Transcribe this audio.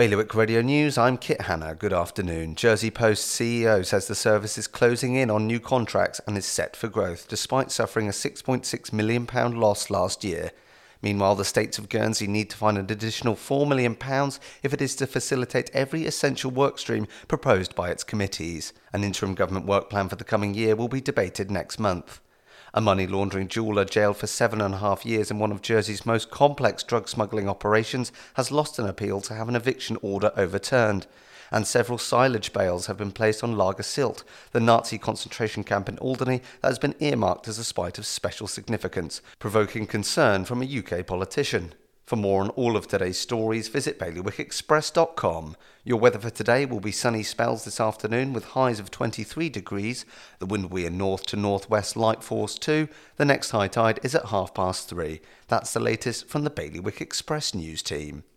Bailiwick Radio News, I'm Kit Hanna. Good afternoon. Jersey Post CEO says the service is closing in on new contracts and is set for growth, despite suffering a £6.6 million loss last year. Meanwhile, the states of Guernsey need to find an additional £4 million if it is to facilitate every essential work stream proposed by its committees. An interim government work plan for the coming year will be debated next month. A money laundering jeweller jailed for seven and a half years in one of Jersey's most complex drug smuggling operations has lost an appeal to have an eviction order overturned. And several silage bales have been placed on Lager Sylt, the Nazi concentration camp in Alderney that has been earmarked as a site of special significance, provoking concern from a UK politician. For more on all of today's stories, visit bailiwickexpress.com. Your weather for today will be sunny spells this afternoon with highs of 23 degrees. The wind will be a north to northwest light force 2. The next high tide is at half past 3. That's the latest from the Bailiwick Express news team.